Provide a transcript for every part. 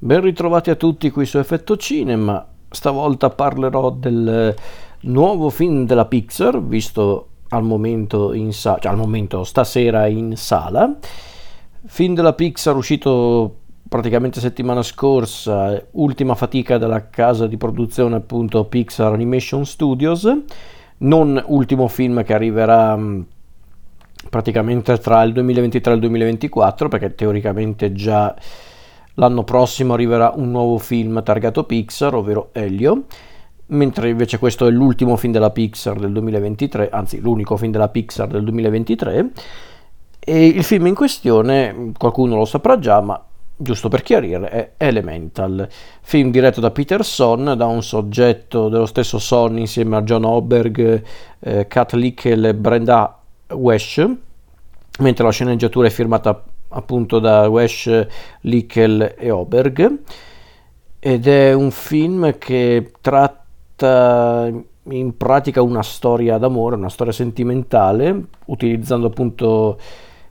Ben ritrovati a tutti qui su Effetto Cinema. Stavolta parlerò del nuovo film della Pixar, visto al momento in sala, cioè al momento stasera in sala. Film della Pixar uscito praticamente settimana scorsa, ultima fatica della casa di produzione appunto Pixar Animation Studios, non ultimo film che arriverà mm, praticamente tra il 2023 e il 2024 perché teoricamente già L'anno prossimo arriverà un nuovo film targato Pixar, ovvero Elio, mentre invece questo è l'ultimo film della Pixar del 2023, anzi l'unico film della Pixar del 2023. E il film in questione, qualcuno lo saprà già, ma giusto per chiarire, è Elemental, film diretto da Peterson, da un soggetto dello stesso Son insieme a John Oberg, eh, Kat Lickel e Brenda Wesh, mentre la sceneggiatura è firmata appunto da Wesh, Lickel e Oberg ed è un film che tratta in pratica una storia d'amore, una storia sentimentale, utilizzando appunto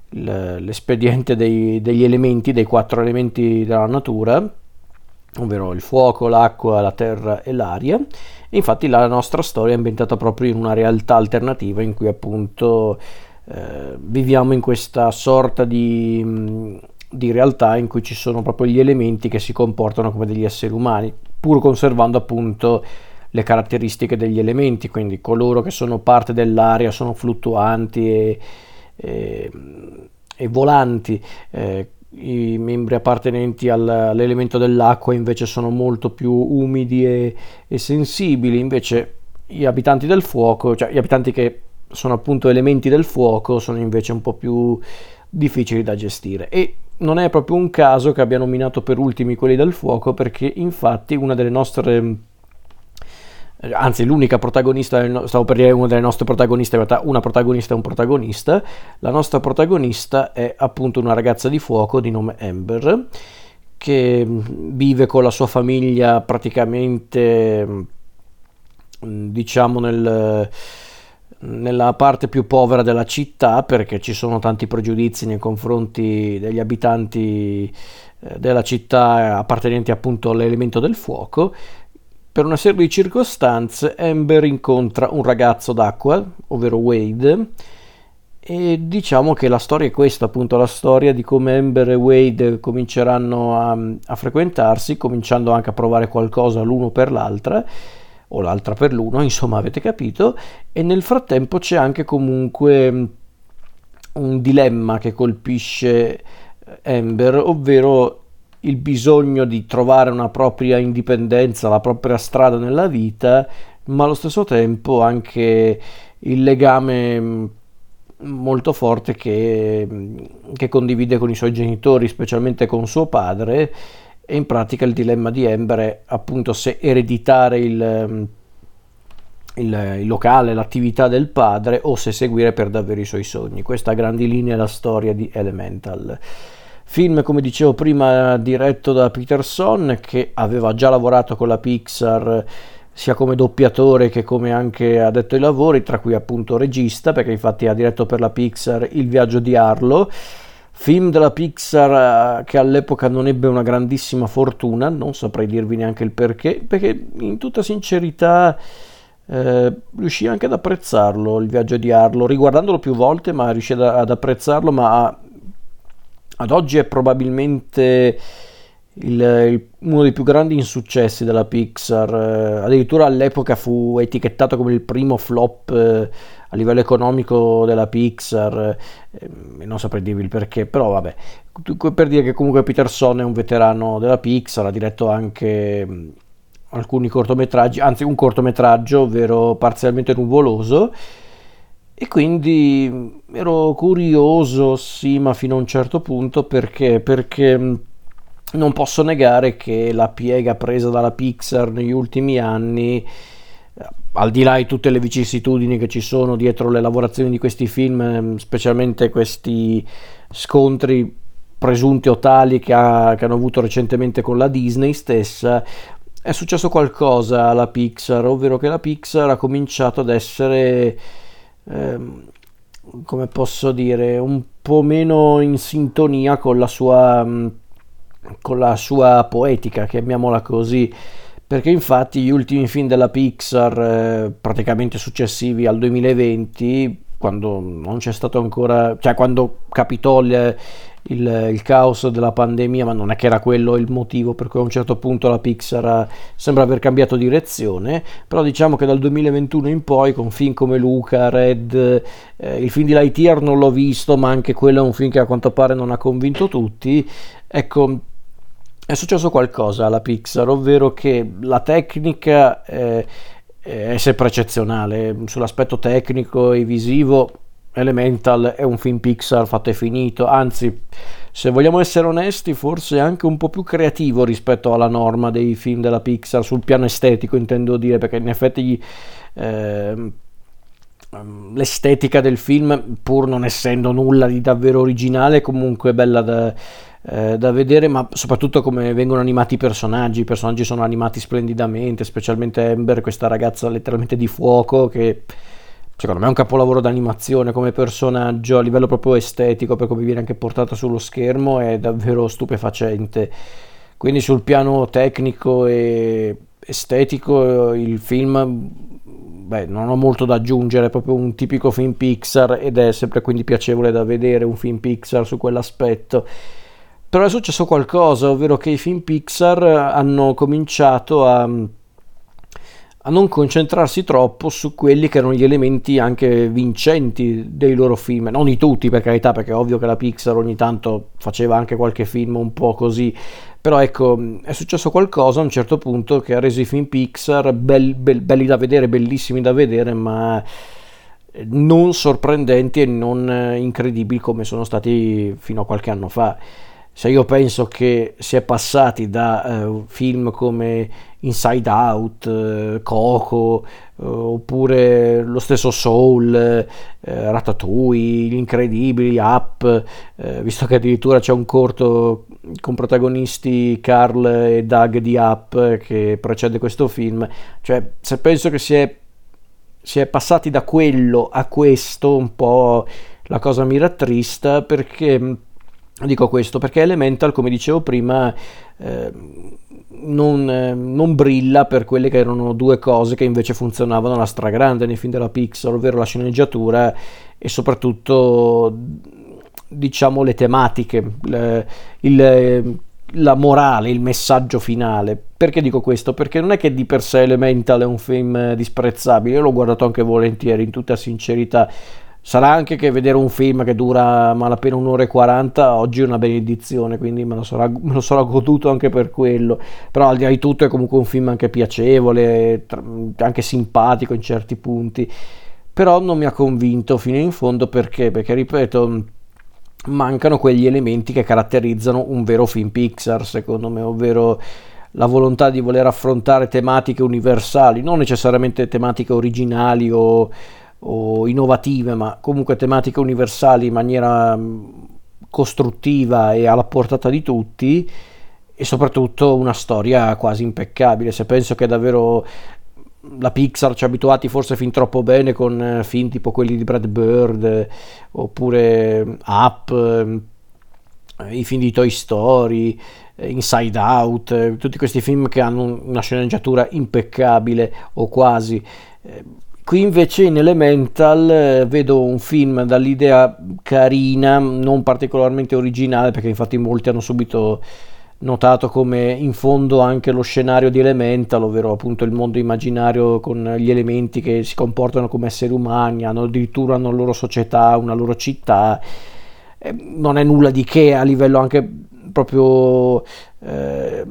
l'espediente dei, degli elementi, dei quattro elementi della natura, ovvero il fuoco, l'acqua, la terra e l'aria. E infatti la nostra storia è ambientata proprio in una realtà alternativa in cui appunto eh, viviamo in questa sorta di, mm, di, realtà in cui ci sono proprio gli elementi che si comportano come degli esseri umani, pur conservando appunto le caratteristiche degli elementi, quindi coloro che sono parte dell'aria sono fluttuanti e, e, e volanti. Eh, i membri appartenenti al, all'elemento dell'acqua invece sono molto più umidi e, e, sensibili, invece gli abitanti del fuoco, cioè gli abitanti che sono appunto elementi del fuoco, sono invece un po' più difficili da gestire. E non è proprio un caso che abbia nominato per ultimi quelli del fuoco, perché infatti una delle nostre anzi l'unica protagonista, stavo per dire una delle nostre protagoniste, in realtà una protagonista e un protagonista, la nostra protagonista è appunto una ragazza di fuoco di nome Amber, che vive con la sua famiglia praticamente diciamo nel nella parte più povera della città perché ci sono tanti pregiudizi nei confronti degli abitanti eh, della città appartenenti appunto all'elemento del fuoco. Per una serie di circostanze Amber incontra un ragazzo d'acqua, ovvero Wade, e diciamo che la storia è questa, appunto la storia di come Amber e Wade cominceranno a, a frequentarsi, cominciando anche a provare qualcosa l'uno per l'altra o l'altra per l'uno, insomma avete capito, e nel frattempo c'è anche comunque mm, un dilemma che colpisce eh, Amber, ovvero il bisogno di trovare una propria indipendenza, la propria strada nella vita, ma allo stesso tempo anche il legame mm, molto forte che, mm, che condivide con i suoi genitori, specialmente con suo padre, e in pratica il dilemma di Ember è appunto se ereditare il, ehm, il, il, locale, l'attività del padre o se seguire per davvero i suoi sogni. Questa a grandi linee è la storia di Elemental. Film, come dicevo prima, diretto da Peterson che aveva già lavorato con la Pixar sia come doppiatore che come anche addetto ai lavori, tra cui appunto regista, perché infatti ha diretto per la Pixar Il viaggio di Arlo Film della Pixar eh, che all'epoca non ebbe una grandissima fortuna, non saprei dirvi neanche il perché, perché in tutta sincerità eh, riuscii anche ad apprezzarlo, il viaggio di Arlo, riguardandolo più volte, ma riuscii ad, ad apprezzarlo, ma ad oggi è probabilmente il, il, uno dei più grandi insuccessi della Pixar, eh, addirittura all'epoca fu etichettato come il primo flop eh, a livello economico della Pixar, eh, non saprei dirvi il perché, però vabbè, per dire che comunque Peterson è un veterano della Pixar, ha diretto anche mh, alcuni cortometraggi, anzi un cortometraggio, ovvero Parzialmente Nuvoloso, e quindi ero curioso, sì, ma fino a un certo punto, perché? Perché non posso negare che la piega presa dalla Pixar negli ultimi anni al di là di tutte le vicissitudini che ci sono dietro le lavorazioni di questi film, ehm, specialmente questi scontri presunti o tali che, ha, che hanno avuto recentemente con la Disney stessa, è successo qualcosa alla Pixar, ovvero che la Pixar ha cominciato ad essere, ehm, come posso dire, un po' meno in sintonia con la sua... Mh, con la sua poetica, chiamiamola così, perché infatti gli ultimi film della Pixar, eh, praticamente successivi al 2020, quando non c'è stato ancora, cioè quando capitò il, il, il, caos della pandemia, ma non è che era quello il motivo per cui a un certo punto la Pixar sembra aver cambiato direzione, però diciamo che dal 2021 in poi con film come Luca, Red, eh, il film di Lightyear non l'ho visto, ma anche quello è un film che a quanto pare non ha convinto tutti, ecco è successo qualcosa alla Pixar, ovvero che la tecnica... Eh, è sempre eccezionale. Sull'aspetto tecnico e visivo, Elemental è un film Pixar fatto e finito, anzi, se vogliamo essere onesti, forse anche un po' più creativo rispetto alla norma dei film della Pixar, sul piano estetico intendo dire, perché in effetti gli, eh, l'estetica del film, pur non essendo nulla di davvero originale, comunque è bella da eh, da vedere, ma soprattutto come vengono animati i personaggi. I personaggi sono animati splendidamente, specialmente Ember, questa ragazza letteralmente di fuoco che secondo me è un capolavoro d'animazione come personaggio a livello proprio estetico, per come viene anche portata sullo schermo, è davvero stupefacente. Quindi sul piano tecnico e estetico il film beh, non ho molto da aggiungere, è proprio un tipico film Pixar ed è sempre quindi piacevole da vedere un film Pixar su quell'aspetto. Però è successo qualcosa, ovvero che i film Pixar hanno cominciato a, a non concentrarsi troppo su quelli che erano gli elementi anche vincenti dei loro film, non di tutti per carità, perché è ovvio che la Pixar ogni tanto faceva anche qualche film un po' così, però ecco, è successo qualcosa a un certo punto che ha reso i film Pixar belli, belli, belli da vedere, bellissimi da vedere, ma non sorprendenti e non incredibili come sono stati fino a qualche anno fa se io penso che si è passati da eh, film come Inside Out, eh, Coco, eh, oppure lo stesso Soul, eh, Ratatouille, Gli Incredibili, Up, visto che addirittura c'è un corto con protagonisti Carl e Doug di Up che precede questo film, cioè se penso che si è, si è passati da quello a questo un po' la cosa mi rattrista perché Dico questo perché Elemental, come dicevo prima, eh, non, eh, non, brilla per quelle che erano due cose che invece funzionavano alla stragrande nei film della Pixar, ovvero la sceneggiatura e soprattutto diciamo le tematiche, le, il, la morale, il messaggio finale. Perché dico questo? Perché non è che di per sé Elemental è un film disprezzabile, io l'ho guardato anche volentieri in tutta sincerità Sarà anche che vedere un film che dura malapena un'ora e 40 oggi è una benedizione, quindi me lo, sarà, me lo sarò goduto anche per quello. Però al di là di tutto è comunque un film anche piacevole, anche simpatico in certi punti. Però non mi ha convinto fino in fondo perché? Perché ripeto, mancano quegli elementi che caratterizzano un vero film Pixar, secondo me, ovvero la volontà di voler affrontare tematiche universali, non necessariamente tematiche originali o o innovative, ma comunque tematiche universali in maniera mm, costruttiva e alla portata di tutti e soprattutto una storia quasi impeccabile. Se penso che davvero la Pixar ci ha abituati forse fin troppo bene con eh, film tipo quelli di Brad Bird eh, oppure mm, Up, eh, i film di Toy Story, Inside Out, tutti questi film che hanno una sceneggiatura impeccabile o quasi Qui invece in Elemental eh, vedo un film dall'idea carina, non particolarmente originale, perché infatti molti hanno subito notato come in fondo anche lo scenario di Elemental, ovvero appunto il mondo immaginario con gli elementi che si comportano come esseri umani, hanno addirittura una loro società, una loro città, eh, non è nulla di che a livello anche proprio... Eh,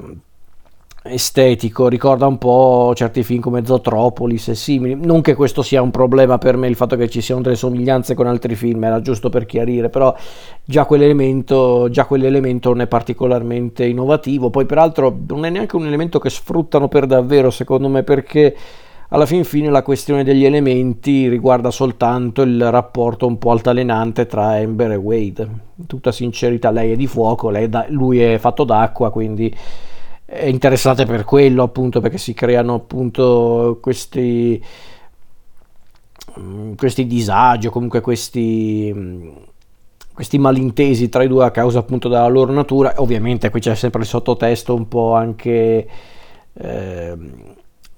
estetico, ricorda un po' certi film come Zootropolis e simili. Non che questo sia un problema per me il fatto che ci siano delle somiglianze con altri film, era giusto per chiarire, però già quell'elemento, già quell'elemento non è particolarmente innovativo. Poi peraltro non è neanche un elemento che sfruttano per davvero, secondo me, perché alla fin fine la questione degli elementi riguarda soltanto il rapporto un po' altalenante tra Ember e Wade. In tutta sincerità, lei è di fuoco, da, lui è fatto d'acqua, quindi è interessante per quello appunto perché si creano appunto questi mm, questi disagi o comunque questi mm, questi malintesi tra i due a causa appunto della loro natura. Ovviamente qui c'è sempre il sottotesto un po' anche eh,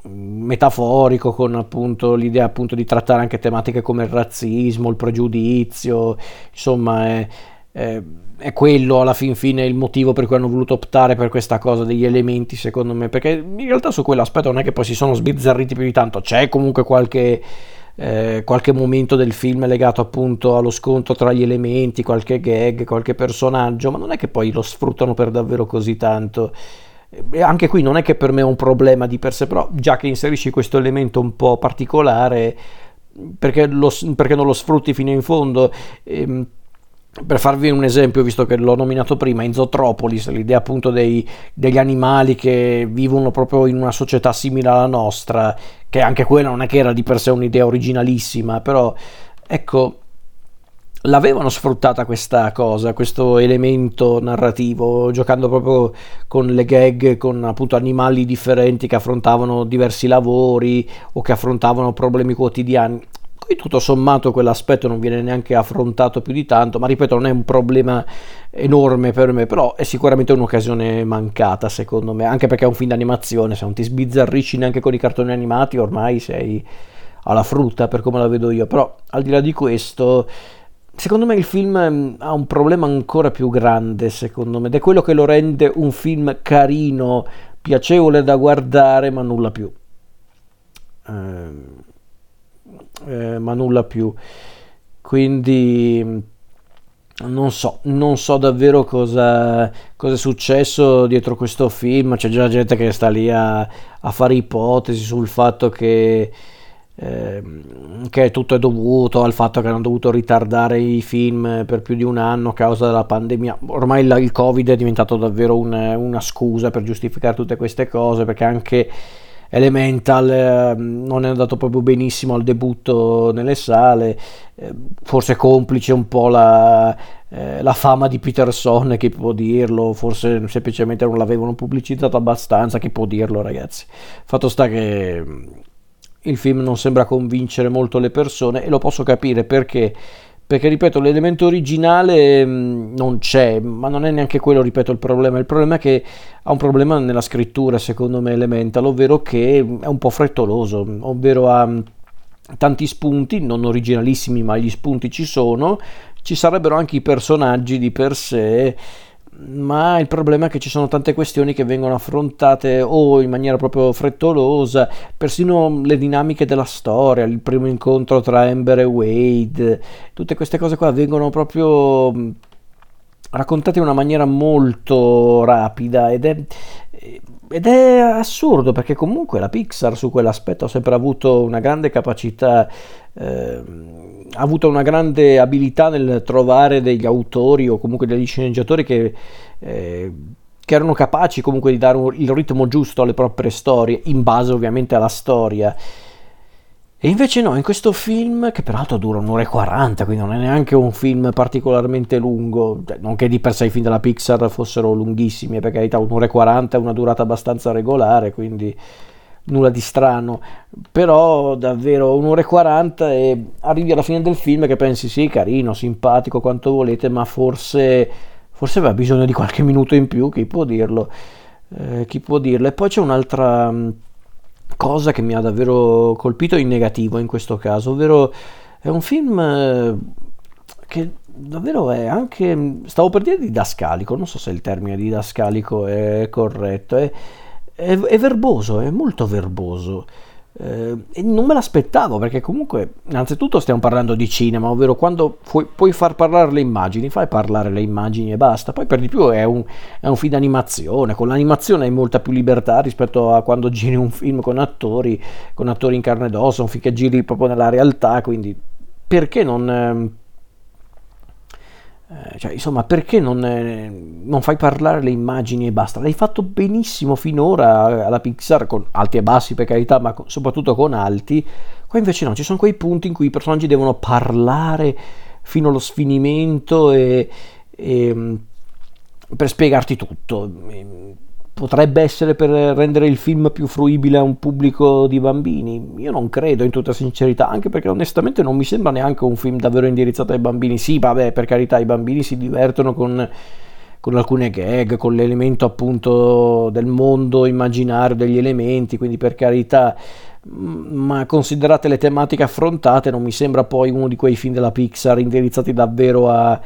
metaforico con appunto l'idea appunto di trattare anche tematiche come il razzismo, il pregiudizio, insomma è, è, è quello alla fin fine il motivo per cui hanno voluto optare per questa cosa degli elementi secondo me, perché in realtà su quell'aspetto non è che poi si sono sbizzarriti più di tanto, c'è comunque qualche eh, qualche momento del film legato appunto allo scontro tra gli elementi, qualche gag, qualche personaggio, ma non è che poi lo sfruttano per davvero così tanto. E anche qui non è che per me è un problema di per sé, però già che inserisci questo elemento un po' particolare, perché, lo, perché non lo sfrutti fino in fondo? Ehm, per farvi un esempio, visto che l'ho nominato prima, in Zootropolis, l'idea appunto dei, degli animali che vivono proprio in una società simile alla nostra, che anche quella non è che era di per sé un'idea originalissima, però ecco, l'avevano sfruttata questa cosa, questo elemento narrativo, giocando proprio con le gag, con appunto animali differenti che affrontavano diversi lavori o che affrontavano problemi quotidiani. Qui tutto sommato quell'aspetto non viene neanche affrontato più di tanto, ma ripeto non è un problema enorme per me, però è sicuramente un'occasione mancata secondo me, anche perché è un film d'animazione, se non ti sbizzarrisci neanche con i cartoni animati ormai sei alla frutta per come la vedo io, però al di là di questo secondo me il film mm, ha un problema ancora più grande secondo me ed è quello che lo rende un film carino, piacevole da guardare ma nulla più. Ehm eh, ma nulla più. Quindi non so, non so davvero cosa, cosa, è successo dietro questo film. C'è già gente che sta lì a, a fare ipotesi sul fatto che, eh, che, tutto è dovuto al fatto che hanno dovuto ritardare i film per più di un anno a causa della pandemia. Ormai il, il Covid è diventato davvero un, una scusa per giustificare tutte queste cose perché anche Elemental eh, non è andato proprio benissimo al debutto nelle sale, eh, forse complice un po' la, eh, la, fama di Peterson, chi può dirlo, forse semplicemente non l'avevano pubblicizzato abbastanza, chi può dirlo ragazzi. Fatto sta che mm, il film non sembra convincere molto le persone e lo posso capire perché perché ripeto l'elemento originale mh, non c'è ma non è neanche quello ripeto il problema. Il problema è che ha un problema nella scrittura secondo me Elemental ovvero che è un po' frettoloso ovvero ha tanti spunti non originalissimi ma gli spunti ci sono. Ci sarebbero anche i personaggi di per sé ma il problema è che ci sono tante questioni che vengono affrontate o in maniera proprio frettolosa, persino le dinamiche della storia, il primo incontro tra Amber e Wade, tutte queste cose qua vengono proprio raccontate in una maniera molto rapida ed è, ed è assurdo perché comunque la Pixar su quell'aspetto ha sempre avuto una grande capacità, eh, ha avuto una grande abilità nel trovare degli autori o comunque degli sceneggiatori che, eh, che erano capaci comunque di dare un, il ritmo giusto alle proprie storie, in base ovviamente alla storia. E invece no, in questo film, che peraltro dura un'ora e 40, quindi non è neanche un film particolarmente lungo, cioè, non che di per sé i film della Pixar fossero lunghissimi, per carità, un'ora e 40 è una durata abbastanza regolare, quindi nulla di strano, però davvero un'ora e 40 e arrivi alla fine del film che pensi sì, carino, simpatico, quanto volete, ma forse, forse aveva bisogno di qualche minuto in più, chi può dirlo? Eh, chi può dirlo? E poi c'è un'altra cosa che mi ha davvero colpito in negativo in questo caso, ovvero è un film eh, che davvero è anche, stavo per dire didascalico, non so se il termine didascalico è corretto, è, è, è verboso, è molto verboso. Eh, e non me l'aspettavo perché comunque innanzitutto stiamo parlando di cinema ovvero quando fu- puoi far parlare le immagini fai parlare le immagini e basta. Poi per di più è un, è un film d'animazione con l'animazione hai molta più libertà rispetto a quando giri un film con attori con attori in carne ed ossa un film che giri proprio nella realtà quindi perché non ehm, eh, cioè, insomma, perché non, eh, non, fai parlare le immagini e basta? L'hai fatto benissimo finora alla Pixar, con alti e bassi per carità, ma soprattutto con alti. Qua invece no, ci sono quei punti in cui i personaggi devono parlare fino allo sfinimento e, e, mm, per spiegarti tutto potrebbe essere per rendere il film più fruibile a un pubblico di bambini. Io non credo, in tutta sincerità, anche perché onestamente non mi sembra neanche un film davvero indirizzato ai bambini. Sì, vabbè, per carità, i bambini si divertono con, con alcune gag, con l'elemento appunto del mondo immaginario degli elementi, quindi per carità ma considerate le tematiche affrontate non mi sembra poi uno di quei film della Pixar indirizzati davvero a,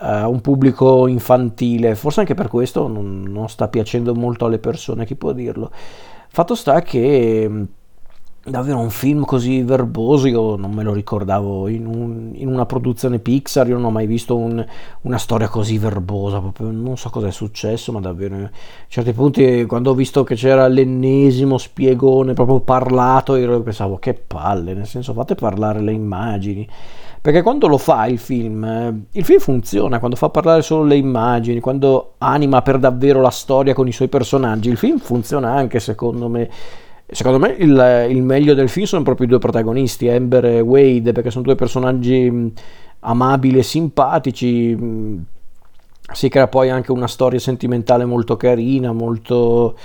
a un pubblico infantile. Forse anche per questo non, non, sta piacendo molto alle persone chi può dirlo. Fatto sta che davvero un film così verboso io non me lo ricordavo in, un, in una produzione Pixar io non ho mai visto un, una storia così verbosa proprio non so cosa è successo ma davvero a certi punti quando ho visto che c'era l'ennesimo spiegone proprio parlato io pensavo che palle nel senso fate parlare le immagini perché quando lo fa il film eh, il film funziona quando fa parlare solo le immagini quando anima per davvero la storia con i suoi personaggi il film funziona anche secondo me Secondo me il, il, meglio del film sono proprio i due protagonisti, Amber e Wade, perché sono due personaggi amabili e simpatici. Si crea poi anche una storia sentimentale molto carina, molto,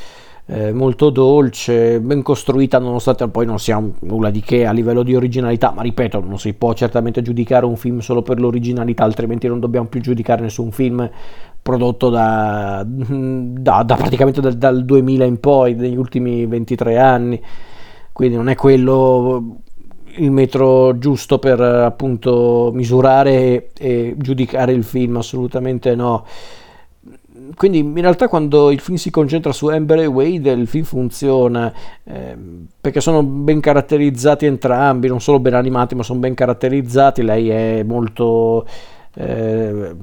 eh, molto dolce, ben costruita, nonostante poi non sia nulla di che a livello di originalità. Ma ripeto, non si può certamente giudicare un film solo per l'originalità, altrimenti non dobbiamo più giudicare nessun film prodotto da, da, da praticamente dal, dal, 2000 in poi, negli ultimi 23 anni, quindi non è quello il metro giusto per appunto misurare e, e giudicare il film, assolutamente no. Quindi in realtà quando il film si concentra su Amber e Wade il film funziona eh, perché sono ben caratterizzati entrambi, non solo ben animati ma sono ben caratterizzati, lei è molto... Eh,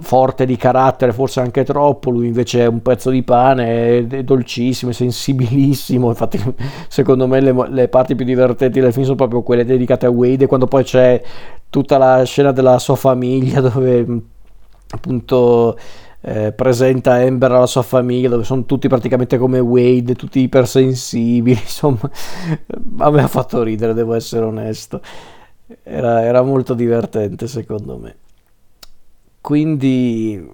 forte di carattere, forse anche troppo, lui invece è un pezzo di pane, è, dolcissimo, è sensibilissimo, infatti secondo me le, le, parti più divertenti del film sono proprio quelle dedicate a Wade, quando poi c'è tutta la scena della sua famiglia dove appunto eh, presenta Amber alla sua famiglia dove sono tutti praticamente come Wade, tutti ipersensibili, insomma a me ha fatto ridere, devo essere onesto, era, era molto divertente secondo me. Quindi,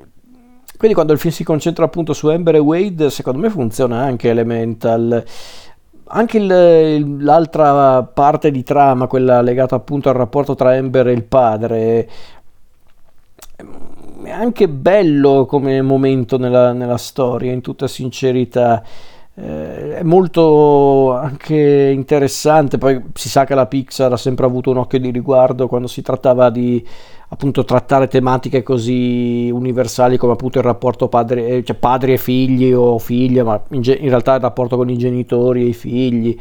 quindi quando il film si concentra appunto su Amber e Wade, secondo me funziona anche Elemental. Anche il, l'altra parte di trama, quella legata appunto al rapporto tra Amber e il padre, è anche bello come momento nella, nella storia, in tutta sincerità. Eh, è molto anche interessante, poi si sa che la Pixar ha sempre avuto un occhio di riguardo quando si trattava di appunto trattare tematiche così universali come appunto il rapporto padre, eh, cioè padri e figli o figlie, ma in, ge- in, realtà il rapporto con i genitori e i figli,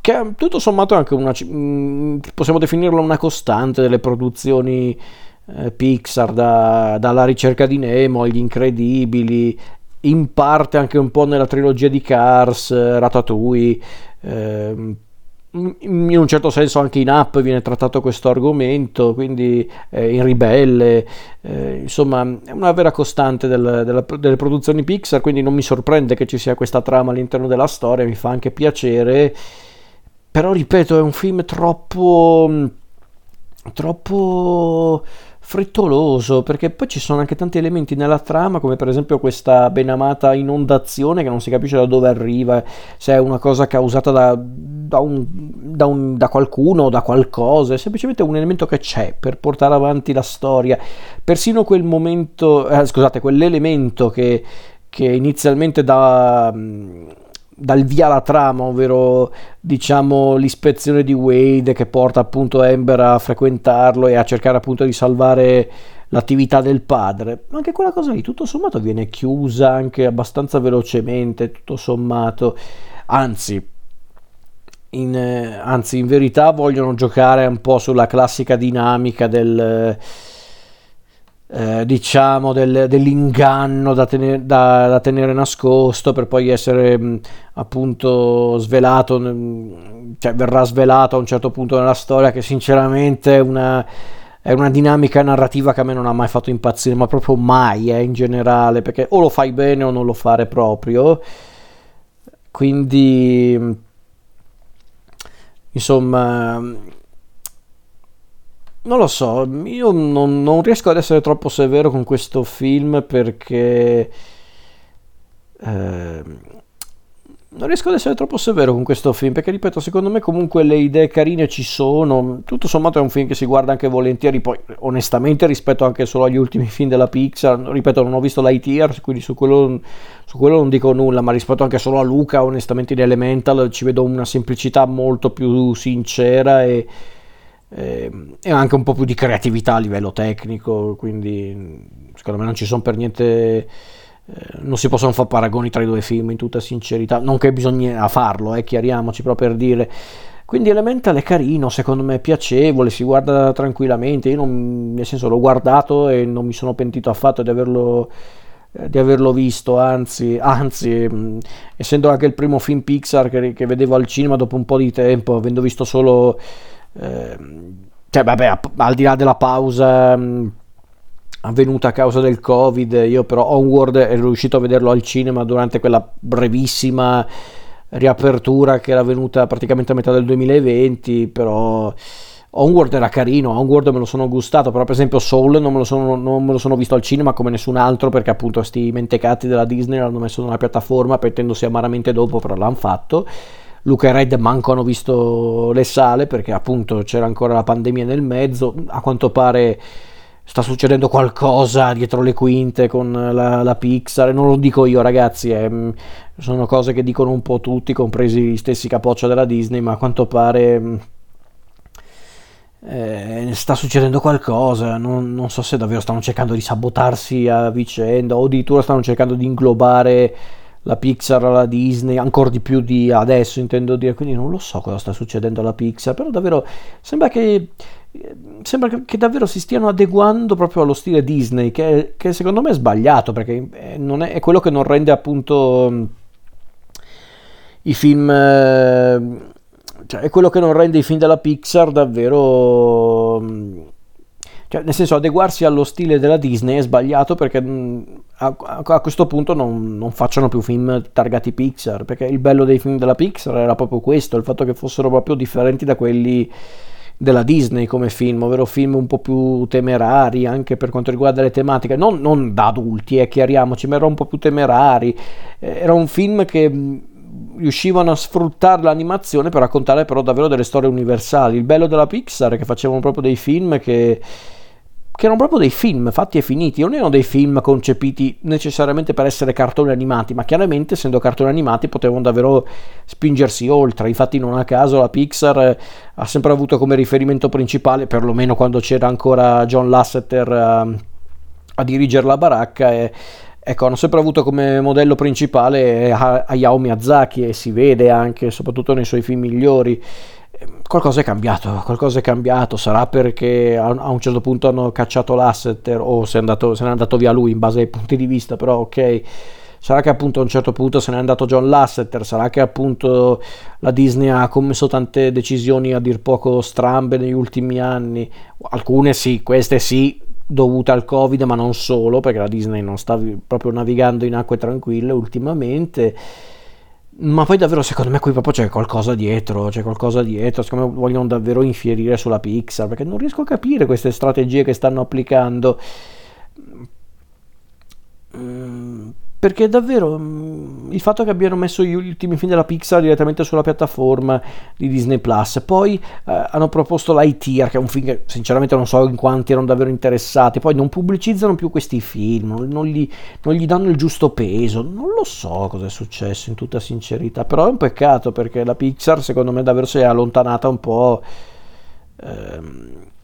che è tutto sommato anche una, mm, possiamo definirlo una costante delle produzioni eh, Pixar, da, dalla ricerca di Nemo agli incredibili, in parte anche un po' nella trilogia di Cars, Ratatouille, eh, in un certo senso anche in app viene trattato questo argomento, quindi eh, in Ribelle, eh, insomma è una vera costante del, della, delle produzioni Pixar, quindi non mi sorprende che ci sia questa trama all'interno della storia, mi fa anche piacere, però ripeto è un film troppo... troppo frettoloso perché poi ci sono anche tanti elementi nella trama come per esempio questa benamata inondazione che non si capisce da dove arriva se è una cosa causata da, da, un, da, un, da qualcuno o da qualcosa è semplicemente un elemento che c'è per portare avanti la storia. Persino quel momento eh, scusate quell'elemento che, che inizialmente da dal via la trama, ovvero diciamo l'ispezione di Wade che porta appunto Amber a frequentarlo e a cercare appunto di salvare l'attività del padre. Anche quella cosa lì tutto sommato viene chiusa anche abbastanza velocemente, tutto sommato. Anzi, in, eh, anzi, in verità vogliono giocare un po' sulla classica dinamica del eh, diciamo del, dell'inganno da tenere, da, da tenere, nascosto per poi essere mh, appunto svelato mh, cioè verrà svelato a un certo punto nella storia che sinceramente è una, è una dinamica narrativa che a me non ha mai fatto impazzire ma proprio mai eh, in generale perché o lo fai bene o non lo fare proprio. Quindi insomma non lo so, io non, non, riesco ad essere troppo severo con questo film perché Eh, non riesco ad essere troppo severo con questo film perché ripeto secondo me comunque le idee carine ci sono tutto sommato è un film che si guarda anche volentieri poi onestamente rispetto anche solo agli ultimi film della Pixar ripeto non ho visto Lightyear quindi su quello, su quello non dico nulla ma rispetto anche solo a Luca onestamente in Elemental ci vedo una semplicità molto più sincera e, e, e anche un po' più di creatività a livello tecnico quindi secondo me non ci sono per niente eh, non si possono fare paragoni tra i due film in tutta sincerità, non che bisogna farlo, eh, chiariamoci proprio per dire. Quindi Elemental è carino, secondo me è piacevole, si guarda tranquillamente, io non, nel senso l'ho guardato e non mi sono pentito affatto di averlo, eh, di averlo visto, anzi, anzi mm, essendo anche il primo film Pixar che, che, vedevo al cinema dopo un po' di tempo, avendo visto solo, cioè vabbè, al di là della pausa... Mm, avvenuta a causa del covid io però Onward ero riuscito a vederlo al cinema durante quella brevissima riapertura che era venuta praticamente a metà del 2020 però Onward era carino, Onward me lo sono gustato, però per esempio Soul non me lo sono, me lo sono visto al cinema come nessun altro perché appunto sti mentecatti della Disney l'hanno messo su una piattaforma pentendosi amaramente dopo, però l'hanno fatto. Luca e Red manco hanno visto le sale perché appunto c'era ancora la pandemia nel mezzo, a quanto pare sta succedendo qualcosa dietro le quinte con la, la Pixar, non lo dico io ragazzi, eh, sono cose che dicono un po' tutti, compresi gli stessi capoccia della Disney, ma a quanto pare mm, eh, sta succedendo qualcosa, non, non, so se davvero stanno cercando di sabotarsi a vicenda o addirittura stanno cercando di inglobare la Pixar alla Disney, ancora di più di adesso intendo dire, quindi non lo so cosa sta succedendo alla Pixar, però davvero sembra che sembra che davvero si stiano adeguando proprio allo stile Disney, che, che secondo me è sbagliato, perché è, è, quello che non rende appunto i film... Cioè, è quello che non rende i film della Pixar davvero... Cioè, nel senso, adeguarsi allo stile della Disney è sbagliato perché a, a questo punto non, non, facciano più film targati Pixar, perché il bello dei film della Pixar era proprio questo, il fatto che fossero proprio differenti da quelli della Disney come film, ovvero film un po' più temerari anche per quanto riguarda le tematiche, non, non da adulti, eh, chiariamoci, ma era un po' più temerari. Eh, era un film che mm, riuscivano a sfruttare l'animazione per raccontare però davvero delle storie universali. Il bello della Pixar è che facevano proprio dei film che che erano proprio dei film fatti e finiti, non erano dei film concepiti necessariamente per essere cartoni animati, ma chiaramente essendo cartoni animati potevano davvero spingersi oltre. Infatti non a caso la Pixar eh, ha sempre avuto come riferimento principale, perlomeno quando c'era ancora John Lasseter a, ehm, a dirigere la baracca, e, ecco, hanno sempre avuto come modello principale Hayao Miyazaki e si vede anche, soprattutto nei suoi film migliori qualcosa è cambiato, qualcosa è cambiato, sarà perché a, un certo punto hanno cacciato l'asset o se, andato, se n'è andato via lui in base ai punti di vista, però ok, sarà che appunto a un certo punto se n'è andato John Lasseter, sarà che appunto la Disney ha commesso tante decisioni a dir poco strambe negli ultimi anni, alcune sì, queste sì, dovute al covid, ma non solo, perché la Disney non sta proprio navigando in acque tranquille ultimamente ma poi davvero secondo me qui proprio c'è qualcosa dietro, c'è qualcosa dietro, secondo me vogliono davvero infierire sulla Pixar, perché non riesco a capire queste strategie che stanno applicando. Mm, perché davvero mm, il fatto che abbiano messo gli ultimi film della Pixar direttamente sulla piattaforma di Disney Plus, poi eh, hanno proposto Lightyear, che è un film che sinceramente non so in quanti erano davvero interessati, poi non pubblicizzano più questi film, non, non, gli, non gli, danno il giusto peso, non lo so cosa è successo in tutta sincerità, però è un peccato perché la Pixar secondo me davvero si è allontanata un po'. Ehm,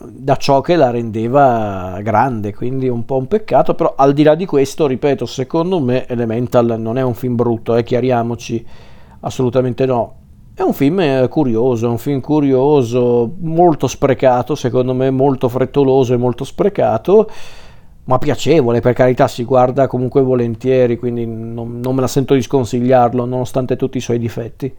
da ciò che la rendeva grande, quindi un po' un peccato, però al di là di questo, ripeto, secondo me Elemental non è un film brutto, eh, chiariamoci, assolutamente no. È un film eh, curioso, è un film curioso, molto sprecato, secondo me molto frettoloso e molto sprecato, ma piacevole, per carità si guarda comunque volentieri, quindi non, non me la sento di sconsigliarlo, nonostante tutti i suoi difetti.